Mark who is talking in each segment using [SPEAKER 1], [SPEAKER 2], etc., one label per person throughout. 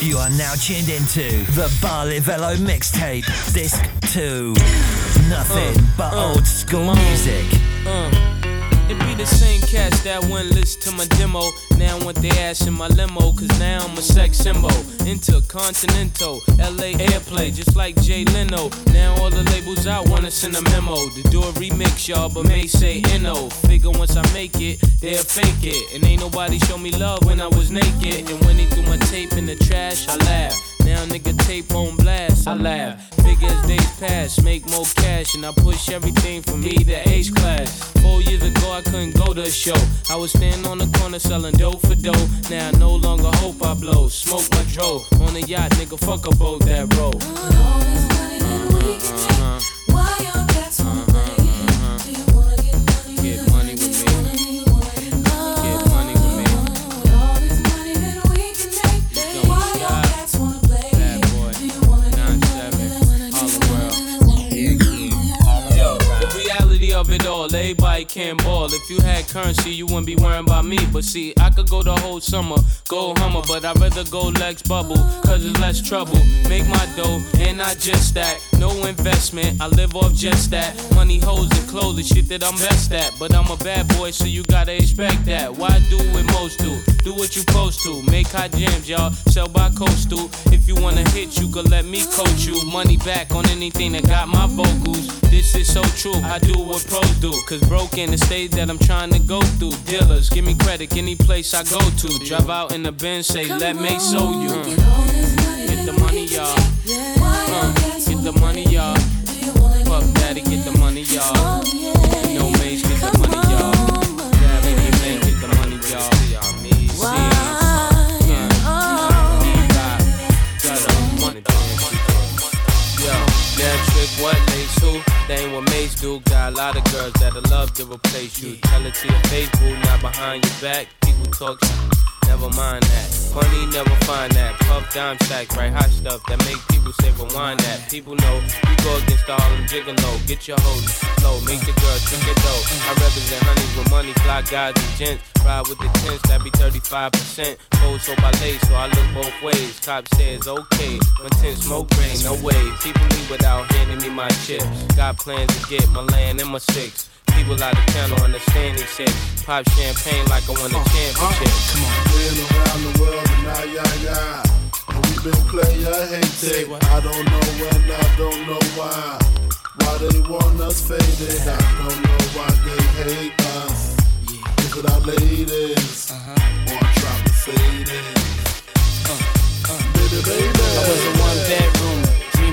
[SPEAKER 1] You are now tuned into the Bar Livello mixtape, disc 2. Nothing but uh, old school music. Uh.
[SPEAKER 2] It be the same cats that went listen to my demo. Now want their ass in my limo, cause now I'm a sex symbol. Intercontinental, LA airplay, just like Jay Leno. Now all the labels out wanna send a memo. To do a remix, y'all, but may say NO. Figure once I make it, they'll fake it. And ain't nobody show me love when I was naked. And when they threw my tape in the trash, I laugh. Now nigga tape on blast, I laugh. Figure as days pass, make more cash, and I push everything from me to H class. Four years ago I couldn't go to a show. I was standing on the corner selling dope for dough. Now I no longer hope I blow. Smoke my dro on a yacht, nigga. Fuck a boat that roll. Uh-huh. Get everybody can ball. If you had currency, you wouldn't be worrying about me. But see, I could go the whole summer, go Hummer, but I'd rather go Lex Bubble, cause it's less trouble. Make my dough, and not just that. No investment, I live off just that. Money, hoes, and clothes, the shit that I'm best at. But I'm a bad boy, so you gotta expect that. Why do what most do? Do what you supposed to. Make hot jams, y'all. Sell by coastal. If you wanna hit, you could let me coach you. Money back on anything that got my vocals. This is so true. I do what pros do. Cause broke in the stage that I'm trying to go through. Dealers, give me credit any place I go to. Drive out in the Benz, say, let me show you. Get the money, y'all. Uh, get the money, y'all. Ain't what Mase do. Got a lot of girls that'll love to replace you. Tell it to your face, boo, not behind your back. People talk shit. Never mind that. Funny, never find that. Puff dime stack, right? Hot stuff that make people say rewind that. People know we go against all them gigolo. Get your hoes low, make the girl drink it though. I represent honeys with money, fly guys and gents. Ride with the tents, that be 35%. Fold so I lay, so I look both ways. Cop says okay, when ten smoke rain, no way. People leave without handing me my chips. Got plans to get my land and my six. People out of town don't understand these shit. Pop champagne like I won a championship. Come on.
[SPEAKER 3] Been around the world and now, yeah, yeah. And we been player hated. I don't know when, I don't know why. Why they want us faded. I don't know why they hate us. Is it our ladies? Uh-huh. Or try to fade it? Uh, uh. Baby, baby.
[SPEAKER 4] I was in one bedroom,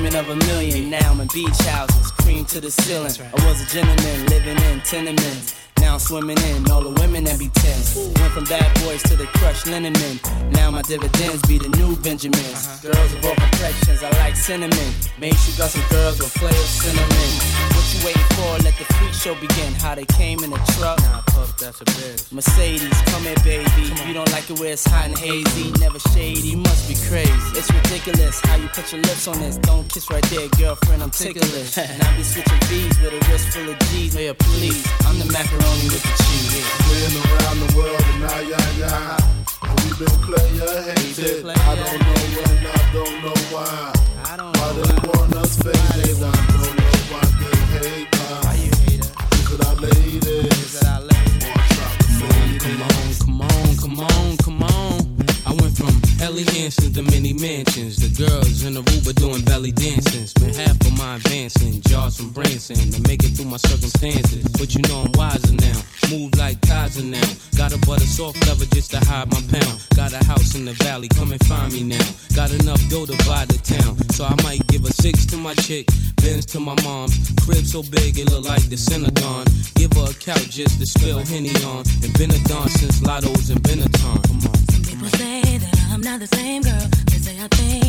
[SPEAKER 4] dreaming of a million. Now I'm in beach houses, cream to the ceiling. I was a gentleman living in tenements. Now I'm swimming in all the women that be tense. Went from bad boys to the crushed linen men. Now my dividends be the new Benjamins. Uh-huh. Girls of all complexions, I like cinnamon. Make sure you got some girls with flavor cinnamon. What you waiting for? Let the freak show begin. How they came in a truck.
[SPEAKER 2] Nah, puff, that's a bitch.
[SPEAKER 4] Mercedes, come here, baby. You don't like it where it's hot and hazy, never shady. You must be crazy. It's ridiculous how you put your lips on this. Don't kiss right there, girlfriend. I'm ticklish. and I be switching V's with a wrist full of G's. Hey, please, I'm the macaroni cheese.
[SPEAKER 3] Been around the world and now, yeah, yeah. And we been hated. I don't know when, I don't know why.
[SPEAKER 4] I don't
[SPEAKER 3] Why
[SPEAKER 4] know.
[SPEAKER 3] they want us faded. I don't know why they hate
[SPEAKER 2] Ellie Hansons to many mansions. The girls in Aruba doing belly dancing. Spent half of my advancing, jars from Branson to make it through my circumstances. But you know I'm wiser now. Move like Kaiser now. Got a butter soft leather just to hide my pound. Got a house in the valley, come and find me now. Got enough dough to buy the town. So I might give a six to my chick, Benz to my mom. Crib so big it look like the Synagogue. Give her a couch just to spill Henny on. And been a don since Lotto's and Benetton. Come on.
[SPEAKER 5] The same girl. They say I think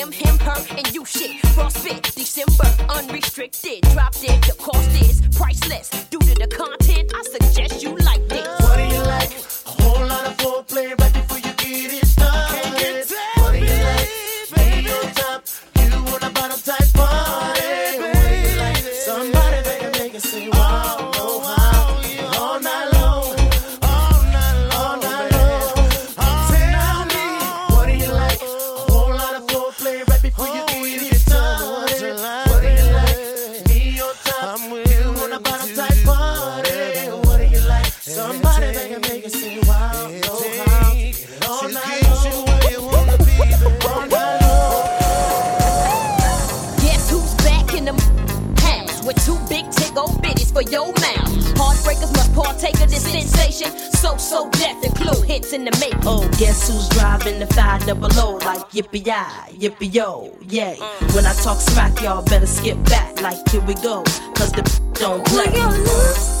[SPEAKER 5] them,
[SPEAKER 6] him, her, and you shit. Frostbit, December, unrestricted. Dropped it, the cost is priceless. Due to the content, I suggest you
[SPEAKER 5] driving the five double O like yippee yi, yippee yo, yay. When I talk smack, y'all better skip back like here we go, cause the don't play.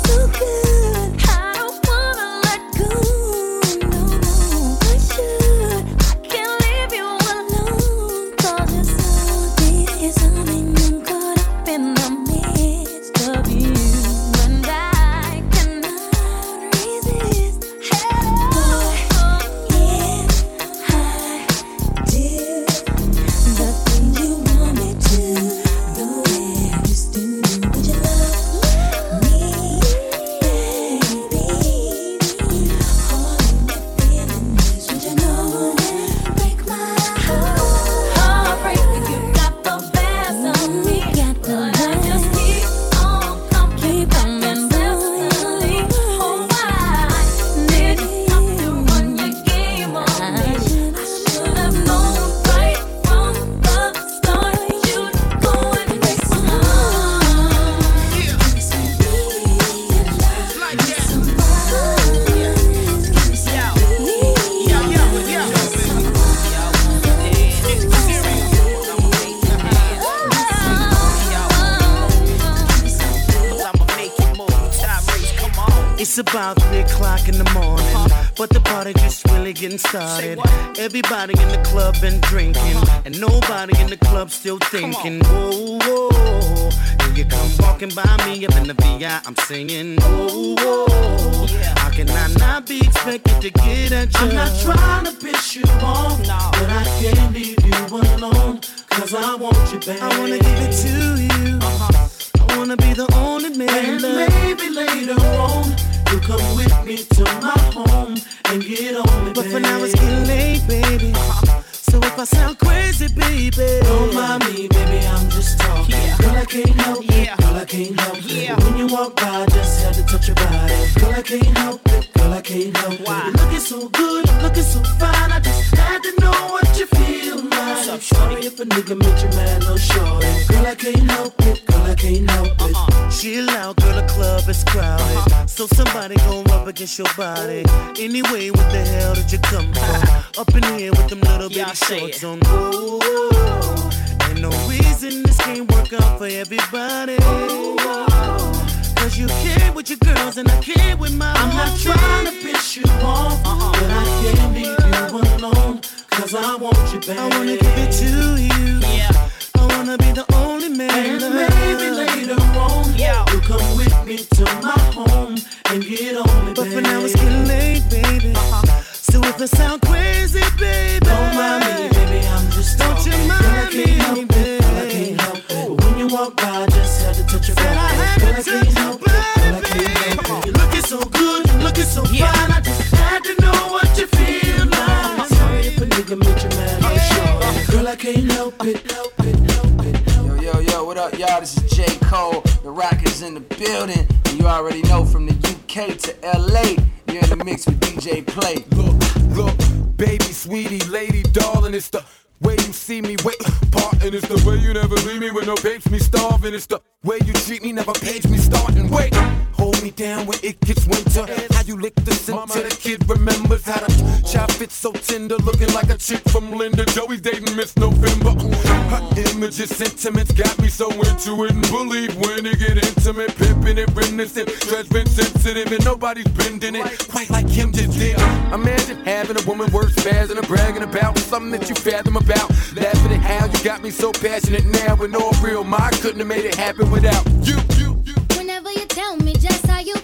[SPEAKER 7] About three o'clock in the morning, but the party just really getting started. Everybody in the club been drinking, and nobody in the club still thinking. Whoa, whoa, here you come walking by me up in the VI. I'm singing. Whoa, whoa, how can I not be expected to get at you? I'm not trying to piss you off, but I can't leave you alone, cause I want you back. I wanna give it to you. Uh-huh. I wanna be the only man. And maybe later on, you'll come with me to my home and get on me, But for now it's getting late, baby. So if I sound crazy, baby, don't mind me, baby. I'm just talking. Girl, I can't help it. Girl, I can't help it. When you walk by, I just had to touch your body. Girl, I can't help it. Girl, I can't help it. You're looking so good, looking so fine. I just had to know what you feel I'm sorry if a nigga made you mad, no oh, shorty. Girl, I can't help it. Girl, I can't help it. Uh-uh. Chill out, girl, the club is crowded. Uh-huh. So somebody gon' rub against your body. Anyway, what the hell did you come for? Uh-huh. Up in here with them little bitty shorts on. Whoa, ain't no reason this can't work out for everybody. Cause you care with your girls and I care with my I'm not trying to piss you off, but I uh-uh. can't leave you alone. Cause I want you, baby. I wanna give it to you. Yeah. I wanna be the only man. And maybe later on, yeah. you come with me to my home and get on me, But for now it's getting late, baby. Uh-huh. So if I sound crazy, baby, don't mind me. meet your man on the. Girl, I can't help it,
[SPEAKER 8] yo, yo, yo, what up, y'all? This is J. Cole. The Rockers in the building. And you already know from the UK to LA, you're in the mix with DJ Play.
[SPEAKER 9] Look, look, baby, sweetie, lady, darling, it's the way you see me wait parting it's the way you never leave me with no babes me starving it's the way you treat me never page me starting wait hold me down when it gets winter. How you lick the scent the kid remembers how to chop it so tender, looking like a chick from Linda. Joey's dating Miss November. Her images, sentiments got me so into it and believe when it get intimate, pipping it, reminiscent, judgment sensitive, and nobody's bending it quite like him just did. Imagine having a woman worth spazzing and bragging about something that you fathom about. Laughing at how you got me so passionate now, with no real, mind. couldn't have made it happen without you
[SPEAKER 10] whenever you tell me just how you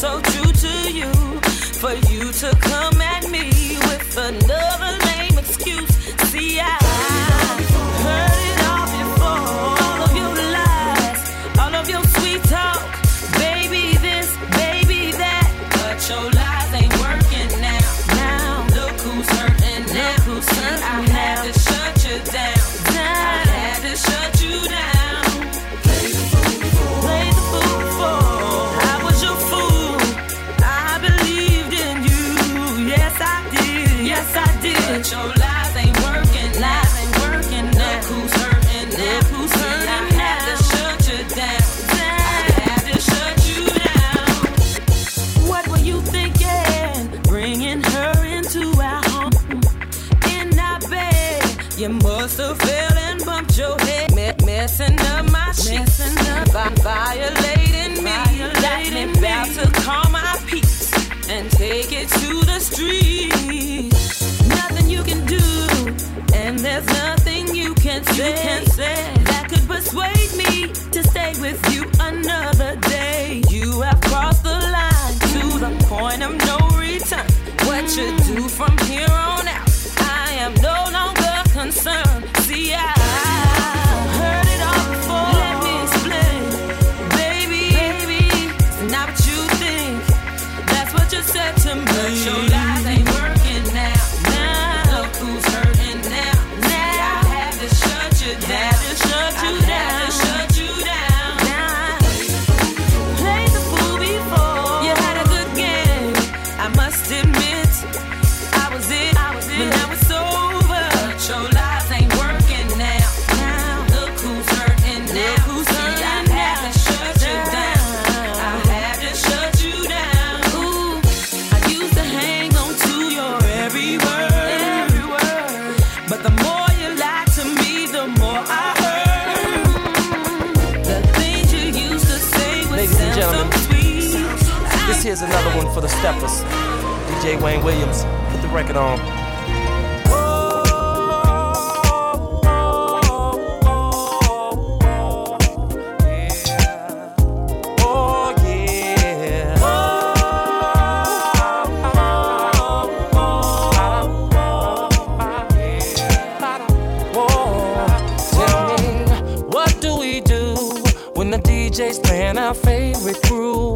[SPEAKER 11] So This
[SPEAKER 12] here's another one for the steppers. DJ Wayne Williams, put the record on. DJ's playing our favorite groove.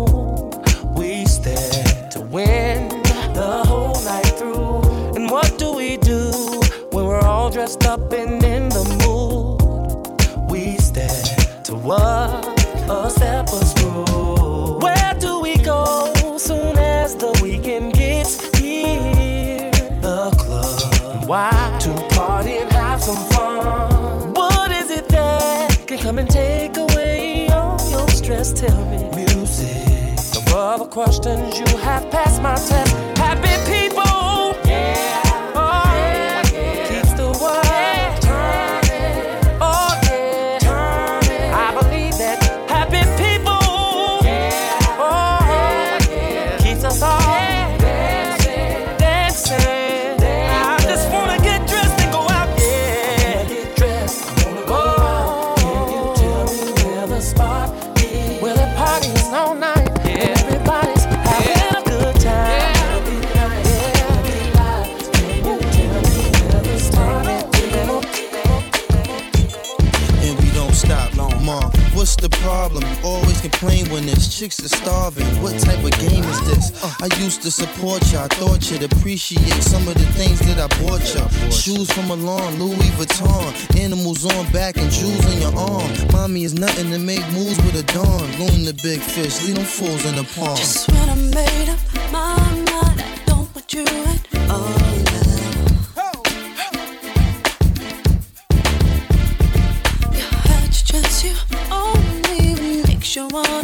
[SPEAKER 12] questions you have passed my test.
[SPEAKER 13] when this? Chicks are starving. What type of game is this? I used to support you. I thought you'd appreciate some of the things that I bought you. Shoes from Milan, Louis Vuitton. Animals on back and jewels on your arm. Mommy is nothing to make moves with a dawn. Loon the big fish, leave them fools in the pond.
[SPEAKER 14] Just when I made up my mind, I don't put you at all. you want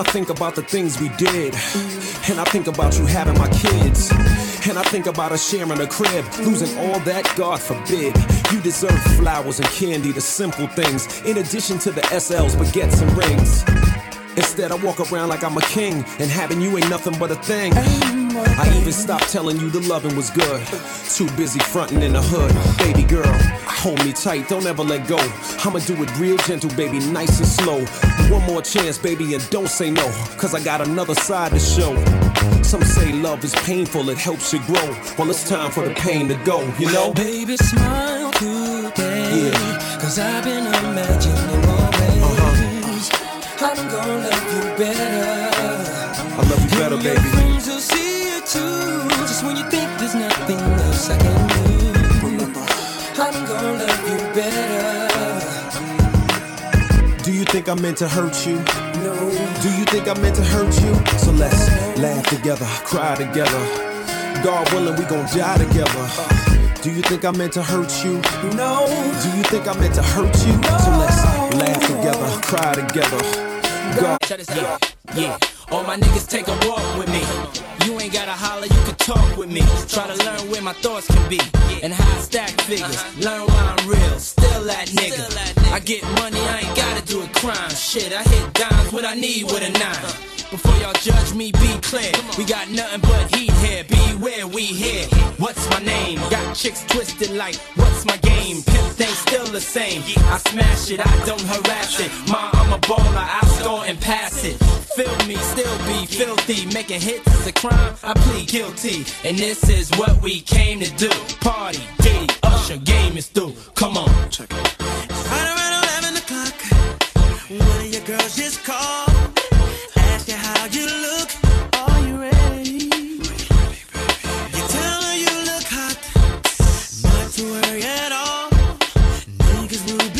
[SPEAKER 15] I
[SPEAKER 16] think about the things we did, and I think about you having my kids, and I think about us sharing a crib, losing all that, God forbid. You deserve flowers and candy, the simple things, in addition to the SLs, baguettes, and rings. Instead, I walk around like I'm a king, and having you ain't nothing but a thing. I even stopped telling you the loving was good. Too busy fronting in the hood. Baby girl, hold me tight, don't ever let go. I'ma do it real gentle, baby, nice and slow. One more chance, baby, and don't say no, cause I got another side to show. Some say love is painful, it helps you grow. Well, it's time for the pain to go, you know?
[SPEAKER 15] Baby, smile today.
[SPEAKER 16] Yeah.
[SPEAKER 15] Cause I've been imagining. I'm gonna love you better.
[SPEAKER 16] I love you better,
[SPEAKER 15] And your
[SPEAKER 16] baby.
[SPEAKER 15] friends will see it too. Just when you think there's nothing else I can do. I'm gonna love you better.
[SPEAKER 16] Do you think I meant to hurt you? No. Do you think I meant to hurt you? So let's laugh together, cry together. God willing, we gon' die together. Do you think I meant to hurt you? No. Do you think I meant to hurt you? So let's laugh together, cry together. God.
[SPEAKER 4] This. Yeah. All my niggas take a walk with me. You ain't gotta holler, you can talk with me. Try to learn where my thoughts can be and how I stack figures. Learn why I'm real, still that nigga. I get money, I ain't gotta do a crime. Shit, I hit dimes what I need with a nine. Before y'all judge me, be clear. We got nothing but heat here. Beware, we here. What's my name? Got chicks twisted like, what's my game? Pimp thing still the same. I smash it, I don't harass it. Ma, I'm a baller, I score and pass it. Feel me, still be filthy. Making hits is a crime, I plead guilty. And this is what we came to do. Party, Diddy, Usher, game is through. Come on. Check it.
[SPEAKER 17] Right around 11 o'clock, one of your girls just called. Tell her you ready? You tell her you look hot. Not to worry at all. Niggas will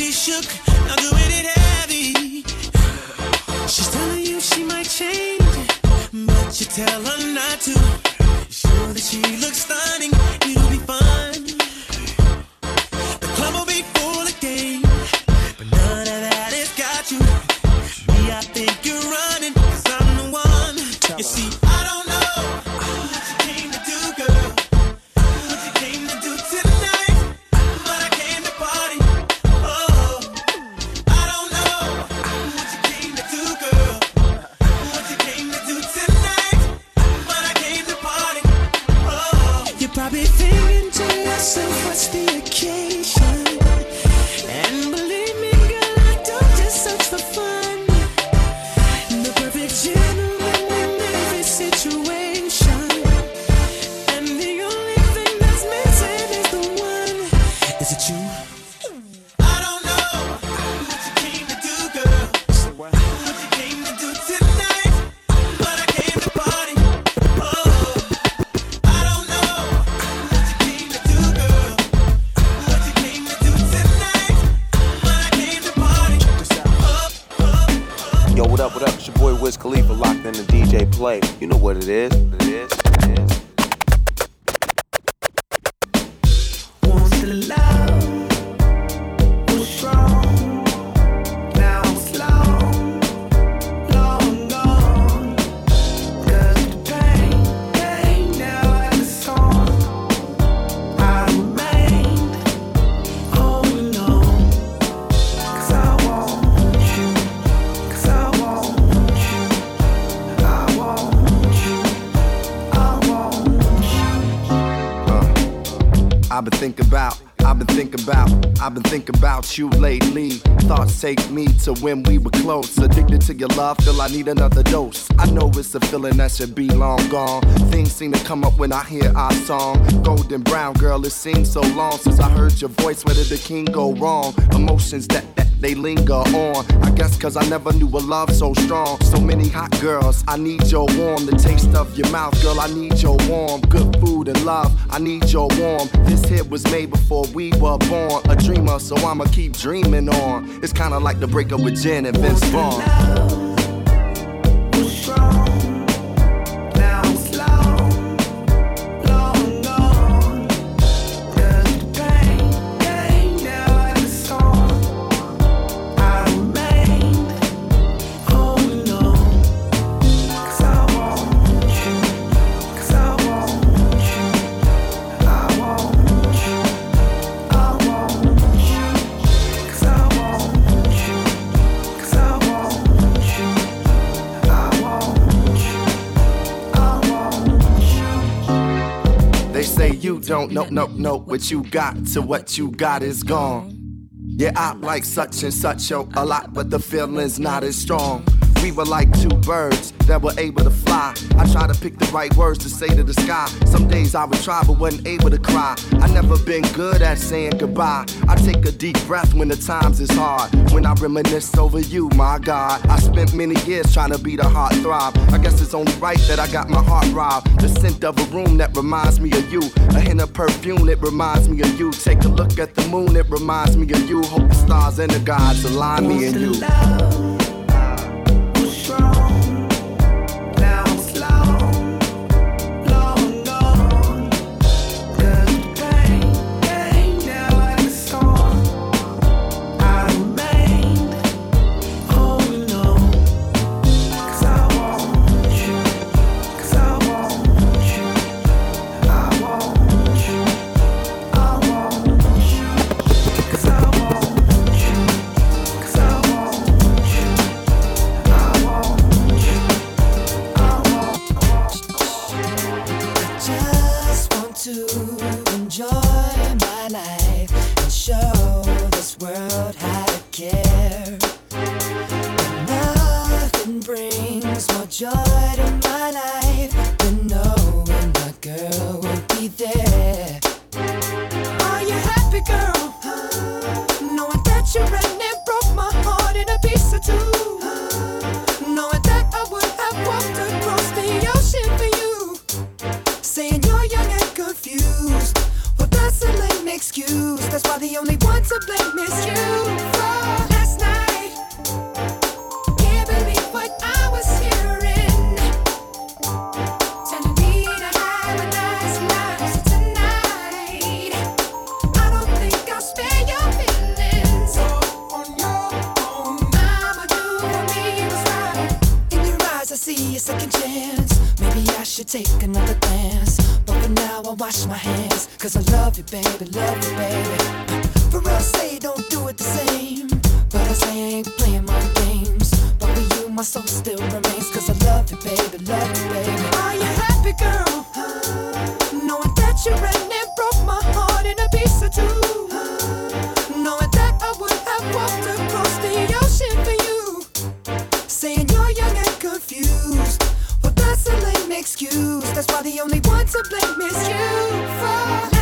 [SPEAKER 18] Yo, what up, what up? It's your boy Wiz Khalifa locked in the DJ Play. You know what it is. What it is. It is.
[SPEAKER 19] I've been thinking about
[SPEAKER 20] you lately. Thoughts take me to when we were close. Addicted to your love, feel I need another dose. I know it's a feeling that should be long gone. Things seem to come up when I hear our song. Golden brown girl, it seems so long since I heard your voice. Where did the king go wrong? Emotions that, that they linger on. I guess cause I never knew a love so strong. So many hot girls, I need your warm. The taste of your mouth, girl, I need your warm. Good food and love, I need your warm. This hit was made before we were born. A dreamer, so I'ma keep dreaming on. It's kinda like the breakup with Jen and Vince Vaughn. You don't know, no, no, what you got to what you got is gone. Yeah, I like such and such yo, a lot, but the feeling's not as strong. We were like two birds that were able to fly. I try to pick the right words to say to the sky. Some days I would try, but wasn't able to cry. I never been good at saying goodbye. I take a deep breath when the times is hard. When I reminisce over you, my God. I spent many years trying to be the heart throb. I guess it's only right that I got my heart robbed. The scent of a room that reminds me of you. A hint of perfume that reminds me of you. Take a look at the moon, it reminds me of you. Hope the stars and the gods align
[SPEAKER 21] me and you. Excuse. That's why the only one to blame is you. For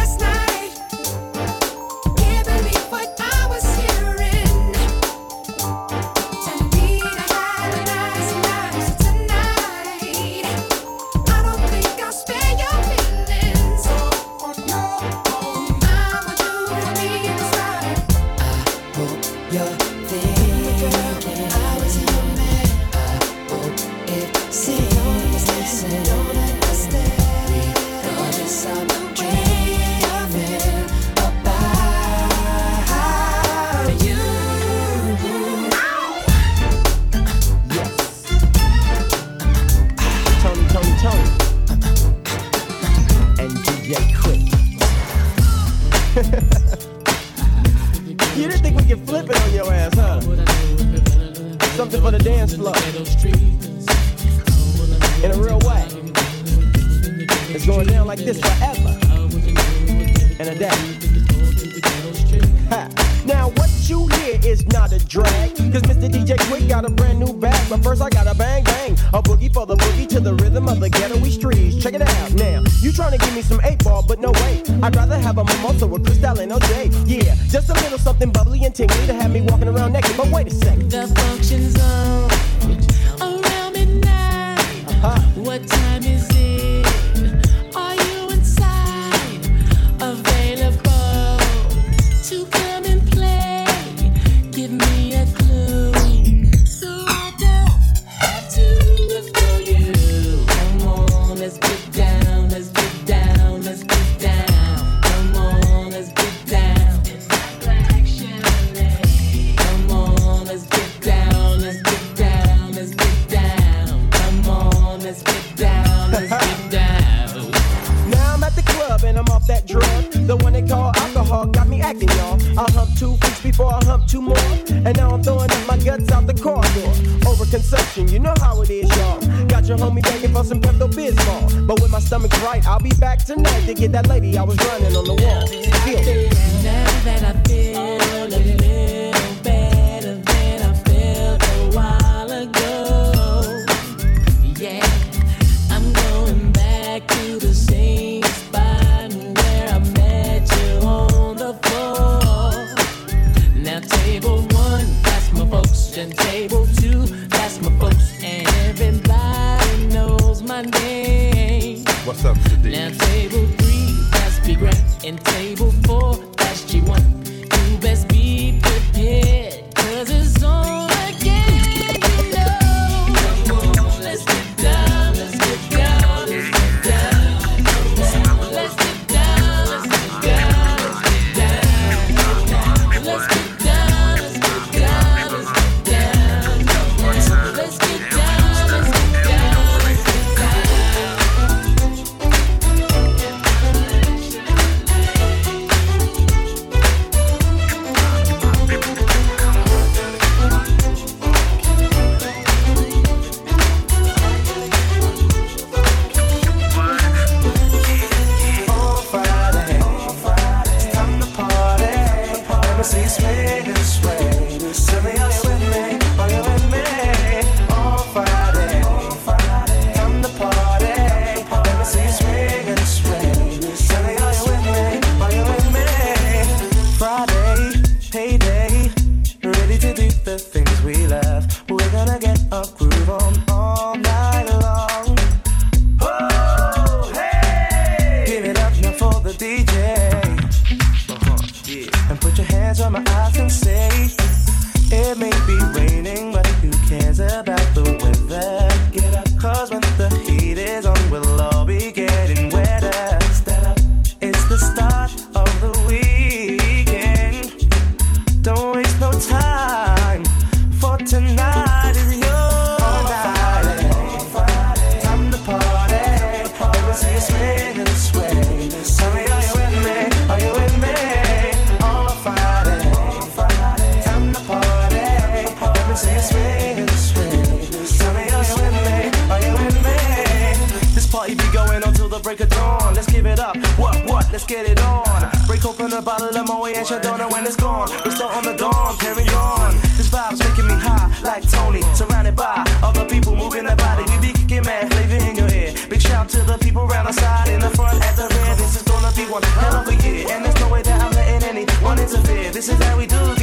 [SPEAKER 22] some Pepto Bismol. But when my stomach's right, I'll be back tonight to get that lady I was running on the wall. Feel.
[SPEAKER 23] Now that I feel Now table three, has been rat. And table four.
[SPEAKER 24] a bottle of Moet and Chardonnay when it's gone. we still on the dawn, carry on. This vibe's making me high like Tony. Surrounded by other people moving their body. we be kicking mad flavor in your ear. Big shout to the people round the side, in the front, at the rear. This is gonna be one hell of a year. And there's no way that I'm letting anyone interfere. This is how we do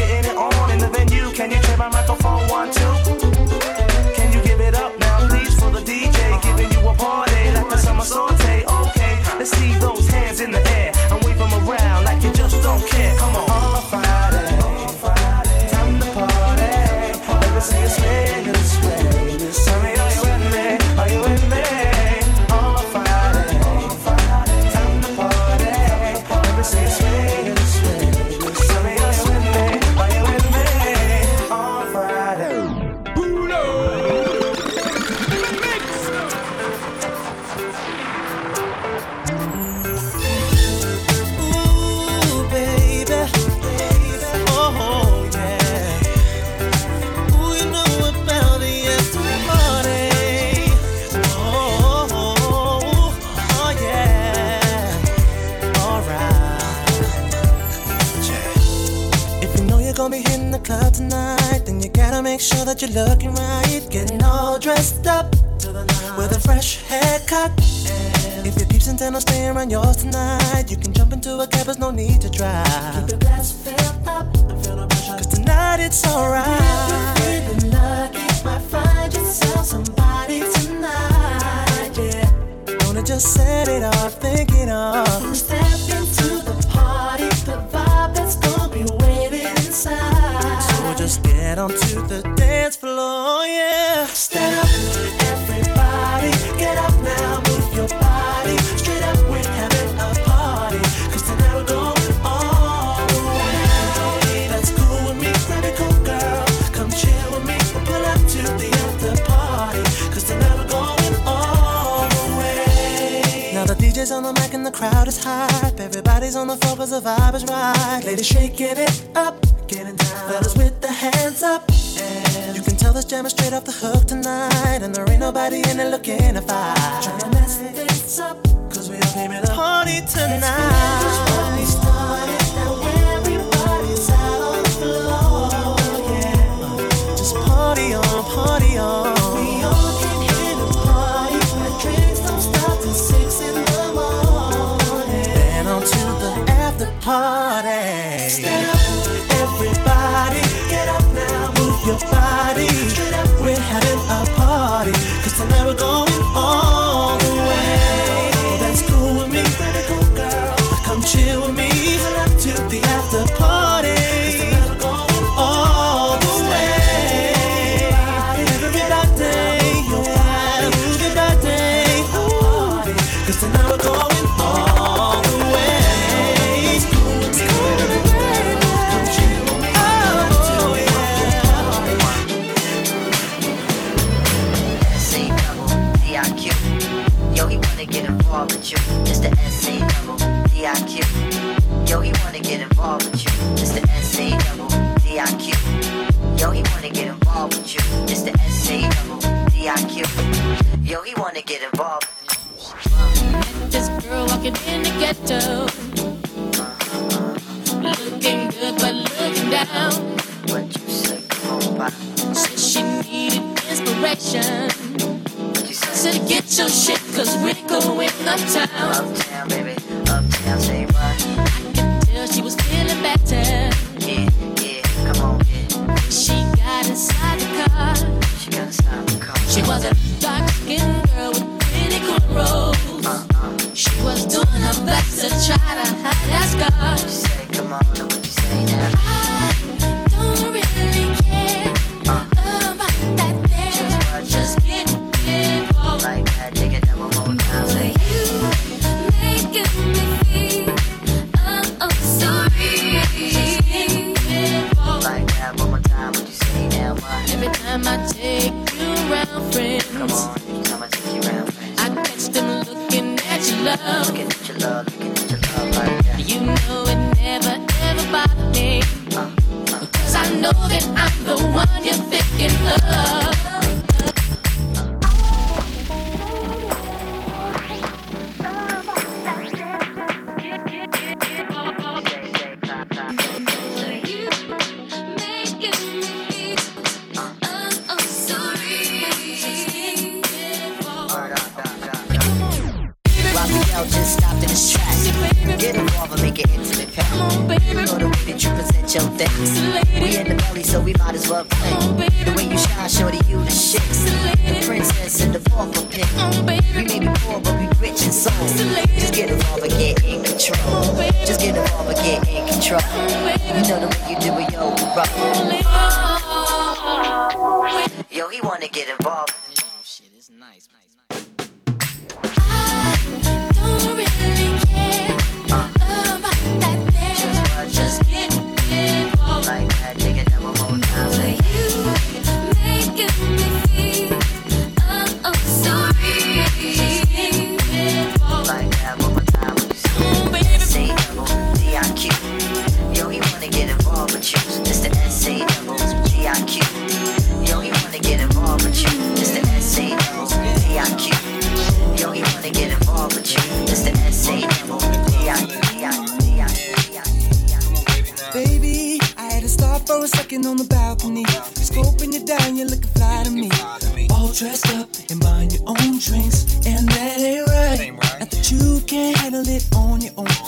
[SPEAKER 23] crowd is hype. Everybody's on the floor cause the vibe is right. Ladies shaking it up, getting down. Fellas with the hands up. And you can tell this jam is straight off the hook tonight. And there ain't nobody in it looking to fight. Trying to mess things up, cause we all here in a party tonight. Party started, now everybody's out on the floor. Yeah. Just party on, party on.
[SPEAKER 7] apart. ghetto. Looking good, but looking down.
[SPEAKER 25] What you say, come
[SPEAKER 7] Said she needed inspiration. What you said, get your shit, cause we're going uptown.
[SPEAKER 25] Uptown, baby.
[SPEAKER 7] back to try to hide our
[SPEAKER 25] scars. Come on, what you say now?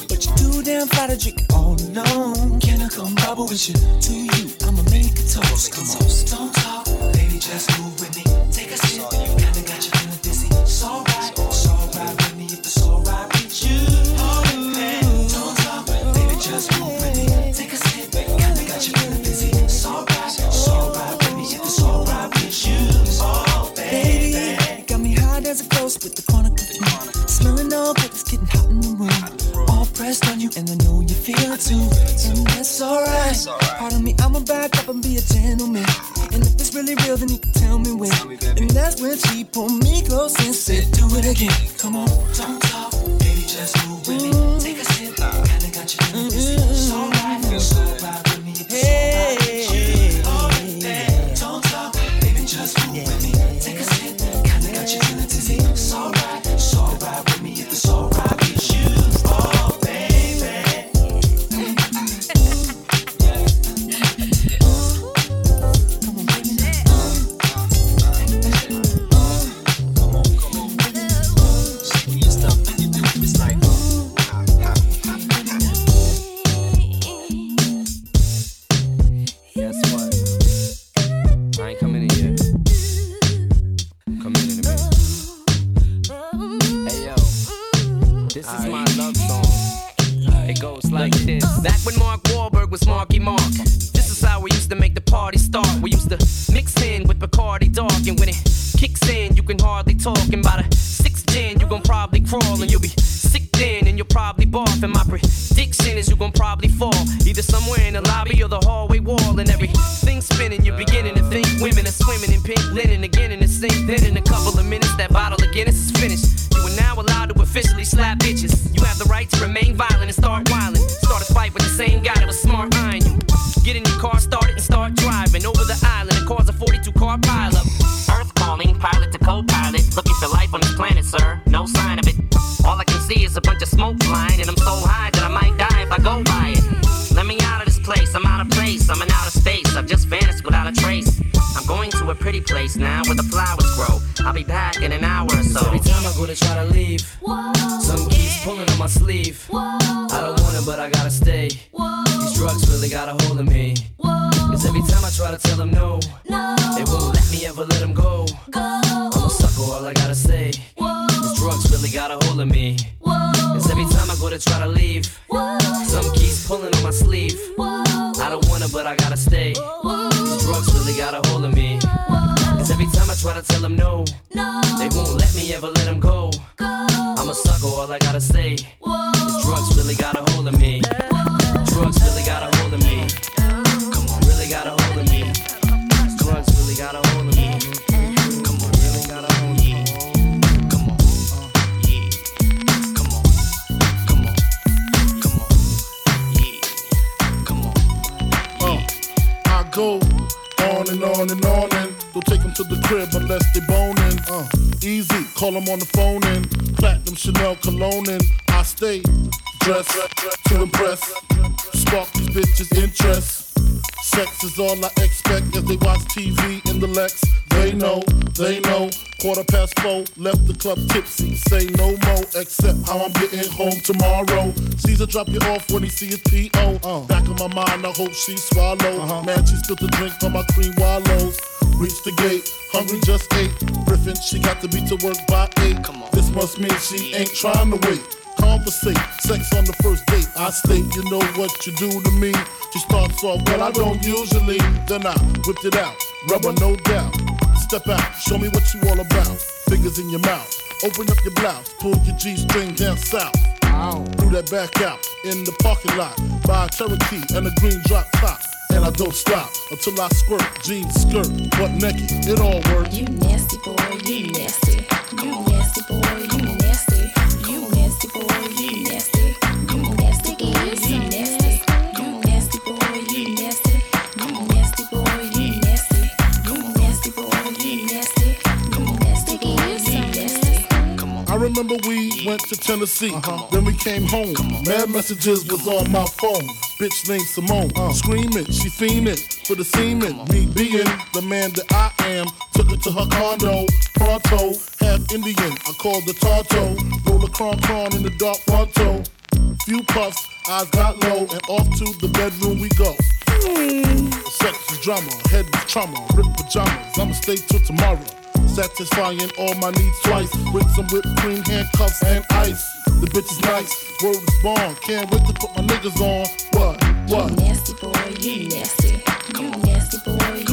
[SPEAKER 25] But
[SPEAKER 26] you're too damn fly to drink oh, all alone. Can I come bubble with you? To you, I'ma make a toast. Come on, don't talk, baby, just move with me. Take a sip, when she pulled me close and said, Do it again. Come on,
[SPEAKER 2] to a pretty place now where the flowers grow. I'll be back in an hour or so.
[SPEAKER 26] Every time I go to try to leave, some keeps pulling on my sleeve. I don't want it, but I gotta stay. These drugs really got a hold of me. Cause every time I try to tell them no, they won't let me ever let them go. I'm a sucker, all I gotta say. These drugs really got a hold of me. Cause every time I go to try to leave, some keeps pulling on my sleeve. I don't want it, but I gotta stay. These drugs really got a hold of me. Cause every time I try to tell them no, they won't let me ever let them go. I'm a sucker, all I gotta say. These drugs really got a hold of me. Drugs really got a
[SPEAKER 3] go on and on and on and don't take them to the crib unless they boning. Uh, easy, call them on the phone and platinum Chanel cologne and I stay dressed to impress. Spark these bitches' interest. Sex is all I expect as they watch TV in the Lex. They know, they know. Quarter past four, left the club tipsy. Say no more, except how I'm getting home tomorrow. Caesar drop you off when he see his P.O. Uh. Back of my mind, I hope she swallow. Uh-huh. Man, she spilled the drink on my cream wallows. Reach the gate, hungry just ate. Griffin, she got to be to work by eight. Come on. This must mean she ain't trying to wait. Conversate, sex on the first date. I state, you know what you do to me. She starts off, well, I don't usually. Then I whipped it out, rubber no doubt. Step out, show me what you all about. Fingers in your mouth, open up your blouse, pull your G string down south. Threw that back out in the parking lot. Buy a Cherokee and a green drop top. And I don't stop until I squirt, jeans, skirt, butt naked. It all works.
[SPEAKER 21] You nasty boy, you nasty.
[SPEAKER 3] Went to Tennessee. Then we came home. Mad messages was on my phone. Bitch named Simone. Screaming, she fiending. for the semen. Me being the man that I am, took her to her condo. Pronto, half Indian, I called the Tonto. Roll a cron cron in the dark pronto. Few puffs, eyes got low, and off to the bedroom we go. Sex is drama, head trauma, rip pajamas. I'ma stay till tomorrow. Satisfying all my needs twice with some whipped cream, handcuffs, and ice. The bitch is nice, word is born. Can't wait to put my niggas on. What? What?
[SPEAKER 5] You nasty boy, you nasty. You nasty boy,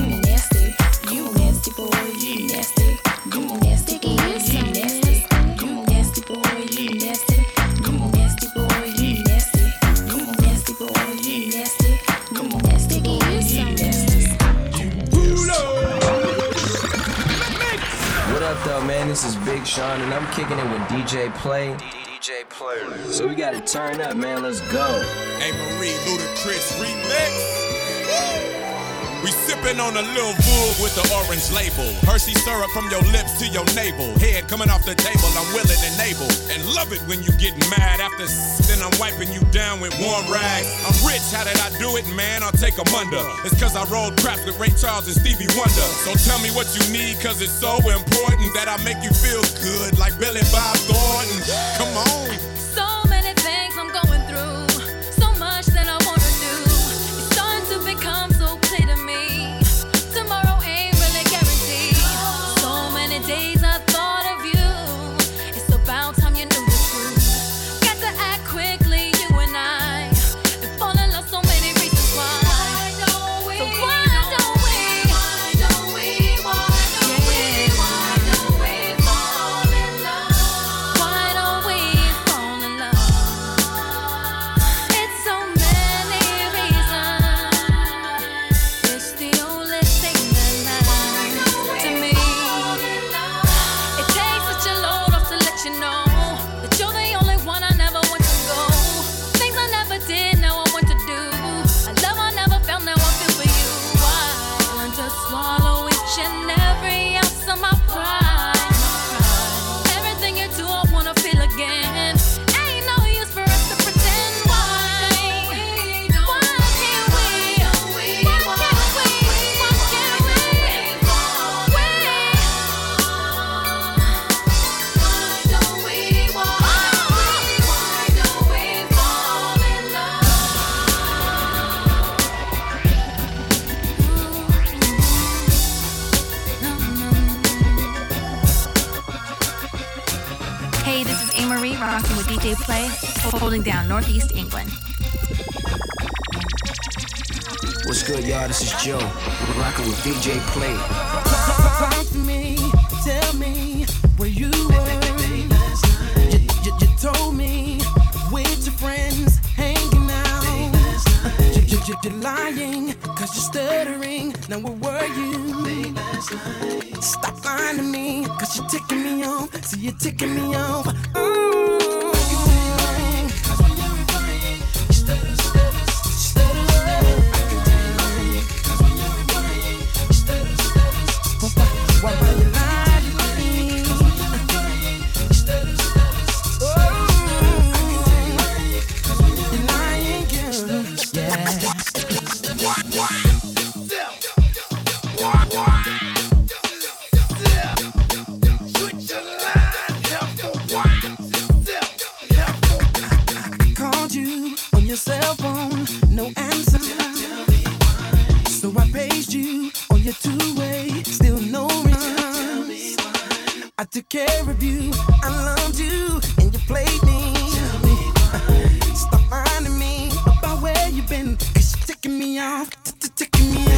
[SPEAKER 8] Big Sean, and I'm kicking it with DJ Play. DJ Play. So we gotta turn up, man. Let's go.
[SPEAKER 27] Hey Marie Ludacris remix. We sipping on a little Veuve with the orange label. Hershey syrup from your lips to your navel. Head coming off the table, I'm willing and able. And love it when you get mad after then I'm wiping you down with warm rags. I'm rich, how did I do it, man? I'll take 'em under. It's cause I rolled craps with Ray Charles and Stevie Wonder. So tell me what you need, cause it's so important that I make you feel good like Billy Bob Thornton. Come on.
[SPEAKER 1] DJ Play.
[SPEAKER 28] Talk to me, tell me where you were. You, you, you told me with your friends hanging out. You, you, you, you're lying, cause you're stuttering. Now where were you? Stop to me, cause you're ticking me off. See, you're ticking
[SPEAKER 29] Take me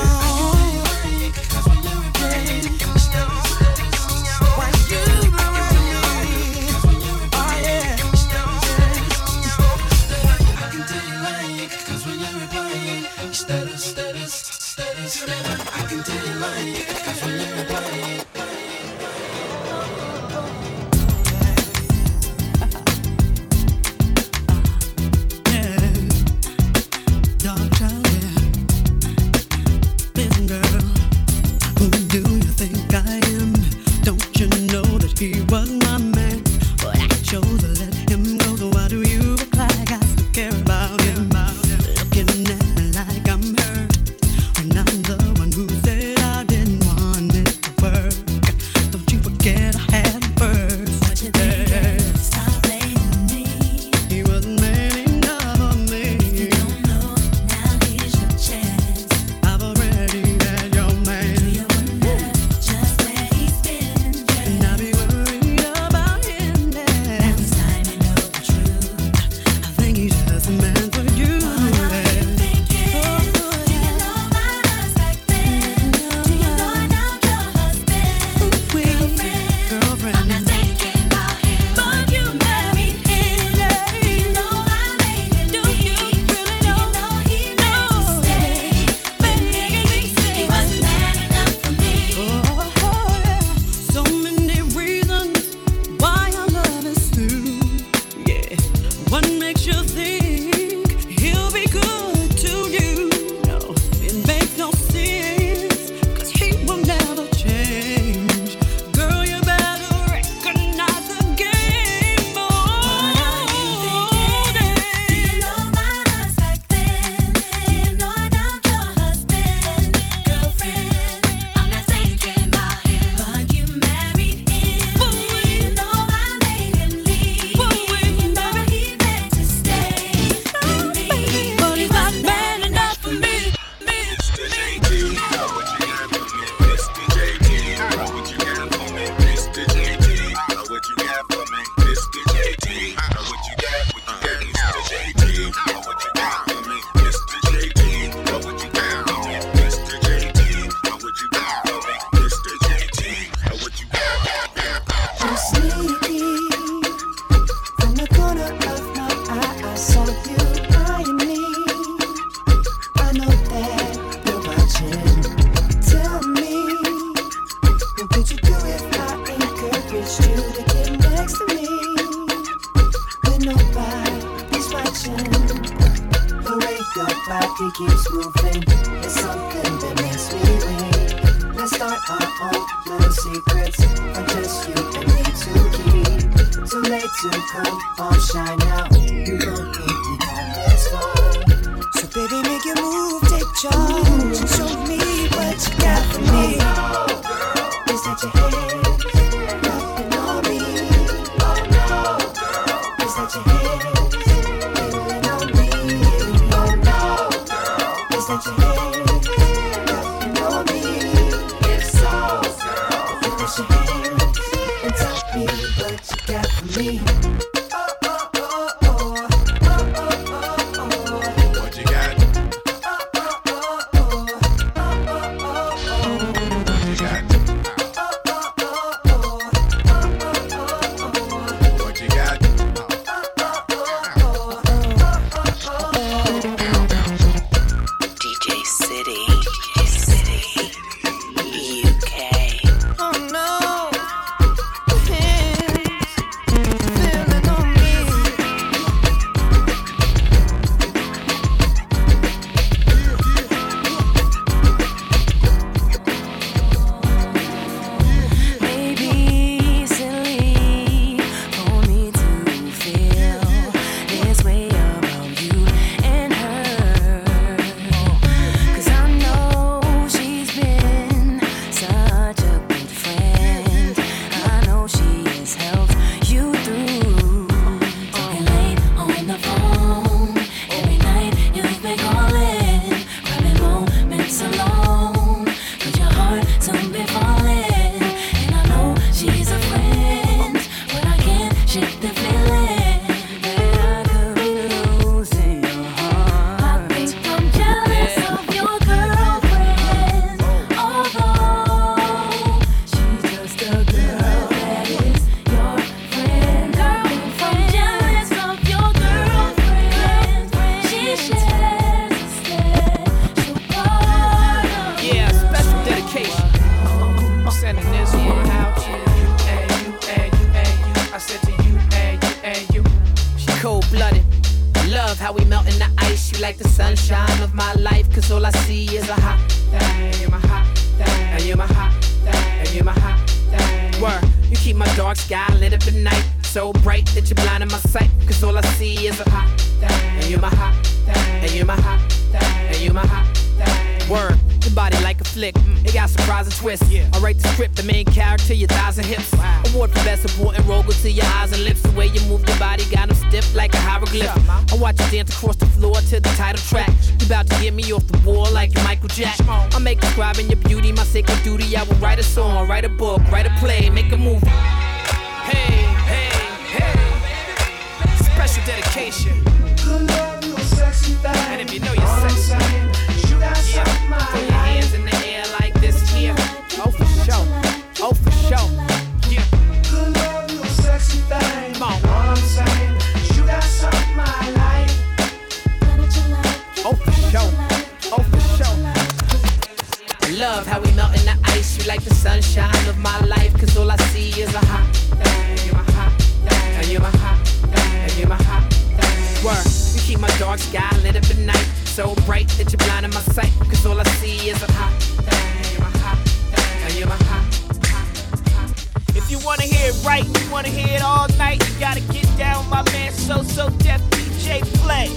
[SPEAKER 17] wanna hear it all night, you gotta get down, my man. So So Def DJ Play.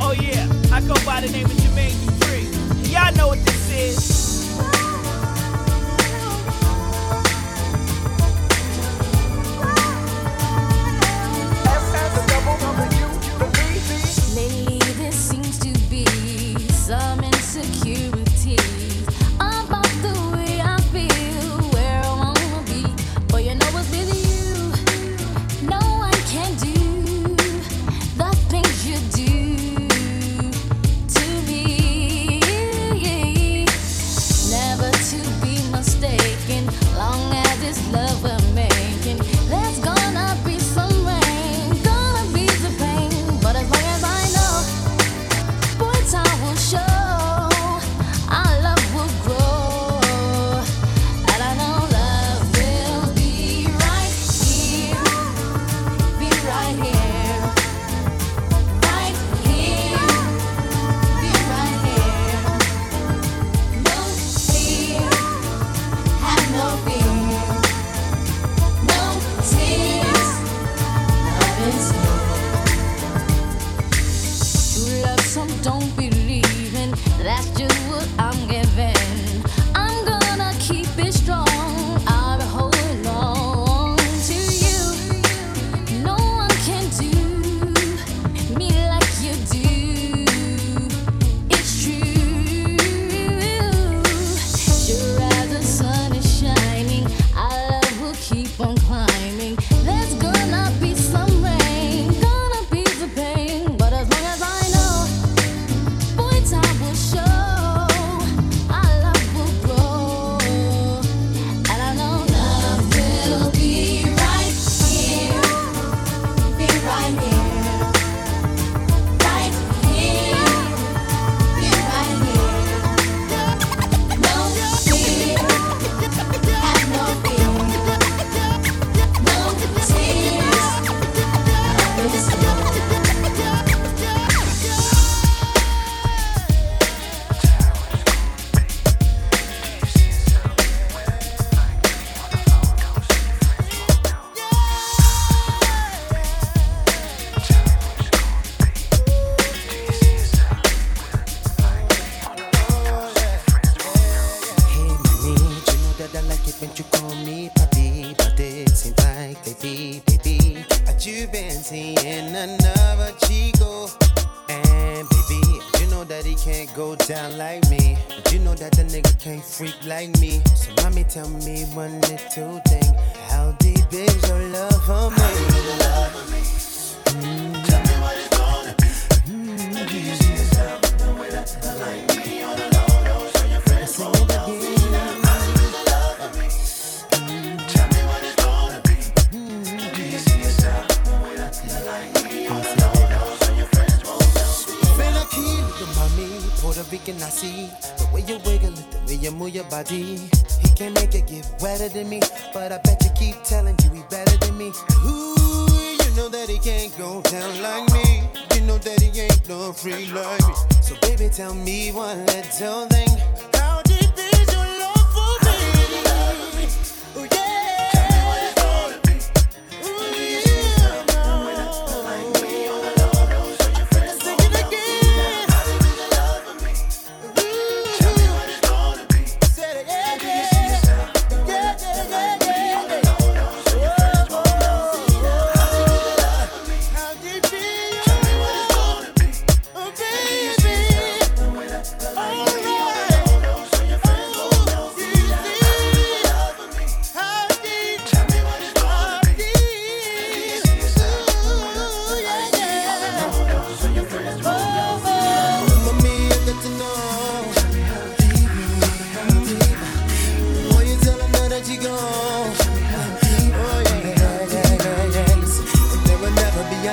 [SPEAKER 17] Oh yeah, I go by the name of Jermaine Dupri. Y'all know what this is.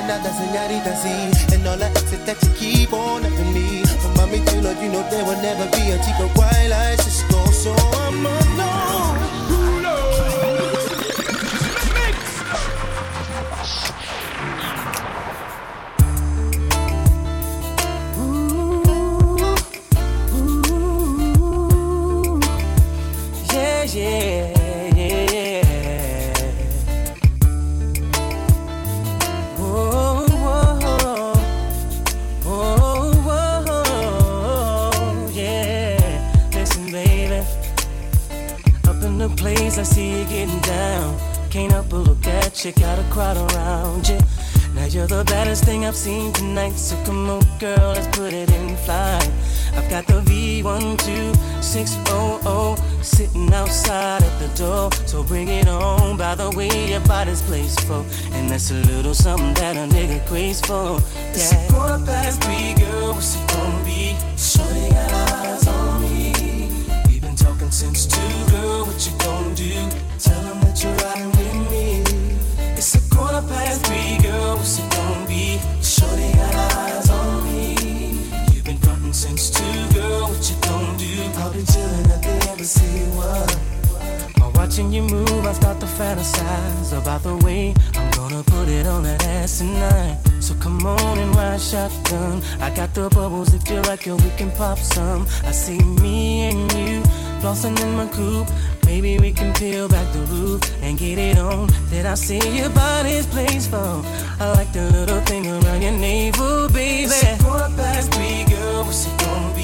[SPEAKER 17] Another senorita see And all the exit that you keep on up me. But you know there will never be a cheaper while I just go So I'm alone
[SPEAKER 23] you got a crowd around you. Now you're the baddest thing I've seen tonight. So come on, girl, let's put it in flight. I've got the V12600 sitting outside at the door. So bring it on by the way your body's placed for. And that's a little something that a nigga craves for. Yeah. It's quarter past three, girl. What's it gonna be? So Watching you move, I start to fantasize about the way I'm gonna put it on that ass tonight. So come on and ride shotgun. I got the bubbles if you like, yo, we can pop some. I see me and you flossing in my coupe. Maybe we can peel back the roof and get it on. Did I see your body's place for? I like the little thing around your navel, baby. So pour back, me, girl, what's it going